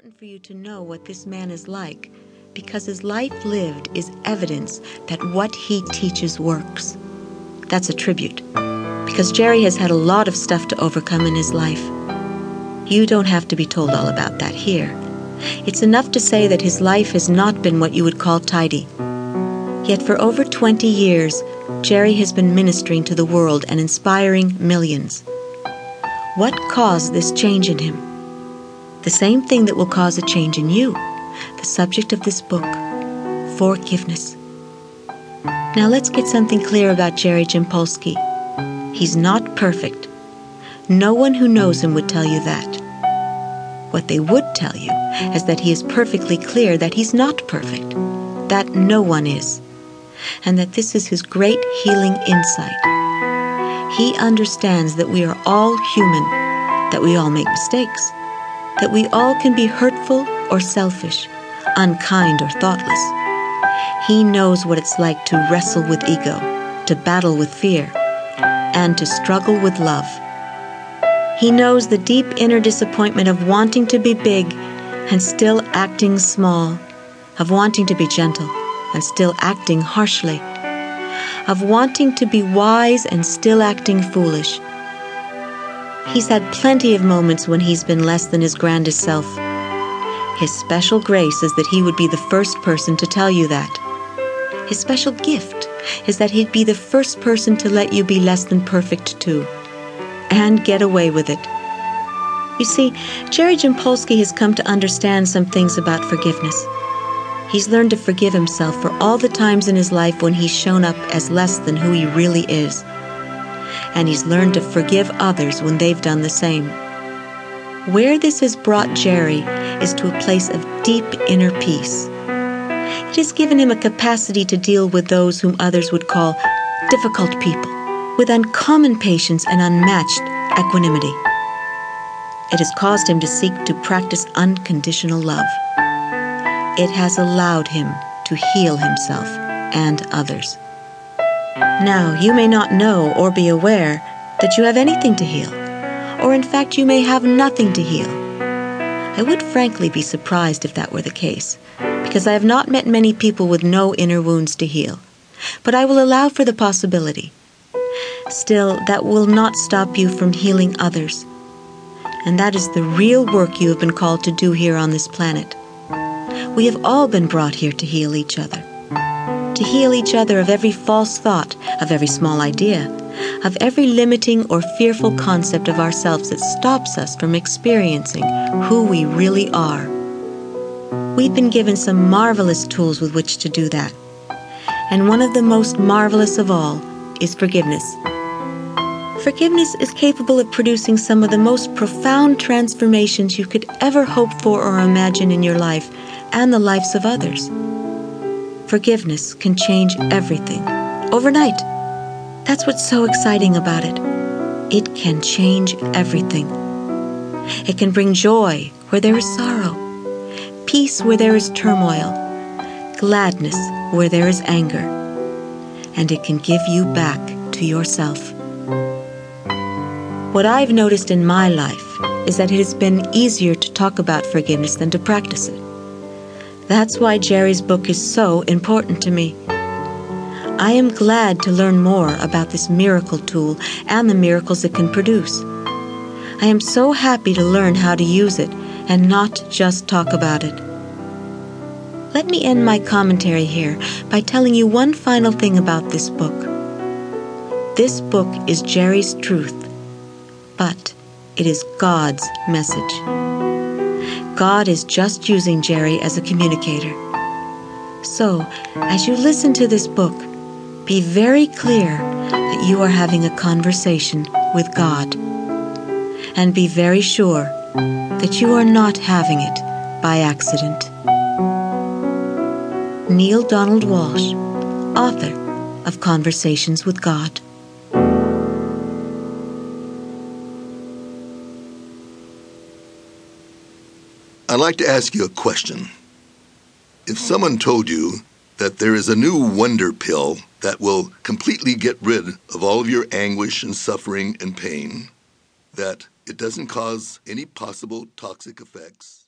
important for you to know what this man is like because his life lived is evidence that what he teaches works. That's a tribute because Jerry has had a lot of stuff to overcome in his life. You don't have to be told all about that here. It's enough to say that his life has not been what you would call tidy. Yet for over 20 years, Jerry has been ministering to the world and inspiring millions. What caused this change in him? The same thing that will cause a change in you. The subject of this book forgiveness. Now let's get something clear about Jerry Jampolsky. He's not perfect. No one who knows him would tell you that. What they would tell you is that he is perfectly clear that he's not perfect, that no one is, and that this is his great healing insight. He understands that we are all human, that we all make mistakes that we all can be hurtful or selfish, unkind or thoughtless. He knows what it's like to wrestle with ego, to battle with fear, and to struggle with love. He knows the deep inner disappointment of wanting to be big and still acting small, of wanting to be gentle and still acting harshly, of wanting to be wise and still acting foolish He's had plenty of moments when he's been less than his grandest self. His special grace is that he would be the first person to tell you that. His special gift is that he'd be the first person to let you be less than perfect too. And get away with it. You see, Jerry Jampolsky has come to understand some things about forgiveness. He's learned to forgive himself for all the times in his life when he's shown up as less than who he really is and he's learned to forgive others when they've done the same. Where this has brought Jerry is to a place of deep inner peace. It has given him a capacity to deal with those whom others would call difficult people, with uncommon patience and unmatched equanimity. It has caused him to seek to practice unconditional love. It has allowed him to heal himself and others. Now, you may not know or be aware that you have anything to heal, or in fact, you may have nothing to heal. I would frankly be surprised if that were the case, because I have not met many people with no inner wounds to heal. But I will allow for the possibility. Still, that will not stop you from healing others. And that is the real work you have been called to do here on this planet. We have all been brought here to heal each other to heal each other of every false thought, of every small idea, of every limiting or fearful concept of ourselves that stops us from experiencing who we really are. We've been given some marvelous tools with which to do that. And one of the most marvelous of all is forgiveness. Forgiveness is capable of producing some of the most profound transformations you could ever hope for or imagine in your life and the lives of others. Forgiveness can change everything overnight. That's what's so exciting about it. It can change everything. It can bring joy where there is sorrow, peace where there is turmoil, gladness where there is anger, and it can give you back to yourself. What I've noticed in my life is that it has been easier to talk about forgiveness than to practice it. That's why Jerry's book is so important to me. I am glad to learn more about this miracle tool and the miracles it can produce. I am so happy to learn how to use it and not just talk about it. Let me end my commentary here by telling you one final thing about this book. This book is Jerry's truth, but it is God's message. God is just using Jerry as a communicator. So, as you listen to this book, be very clear that you are having a conversation with God. And be very sure that you are not having it by accident. Neale Donald Walsch, author of Conversations with God. I'd like to ask you a question. If someone told you that there is a new wonder pill that will completely get rid of all of your anguish and suffering and pain, that it doesn't cause any possible toxic effects,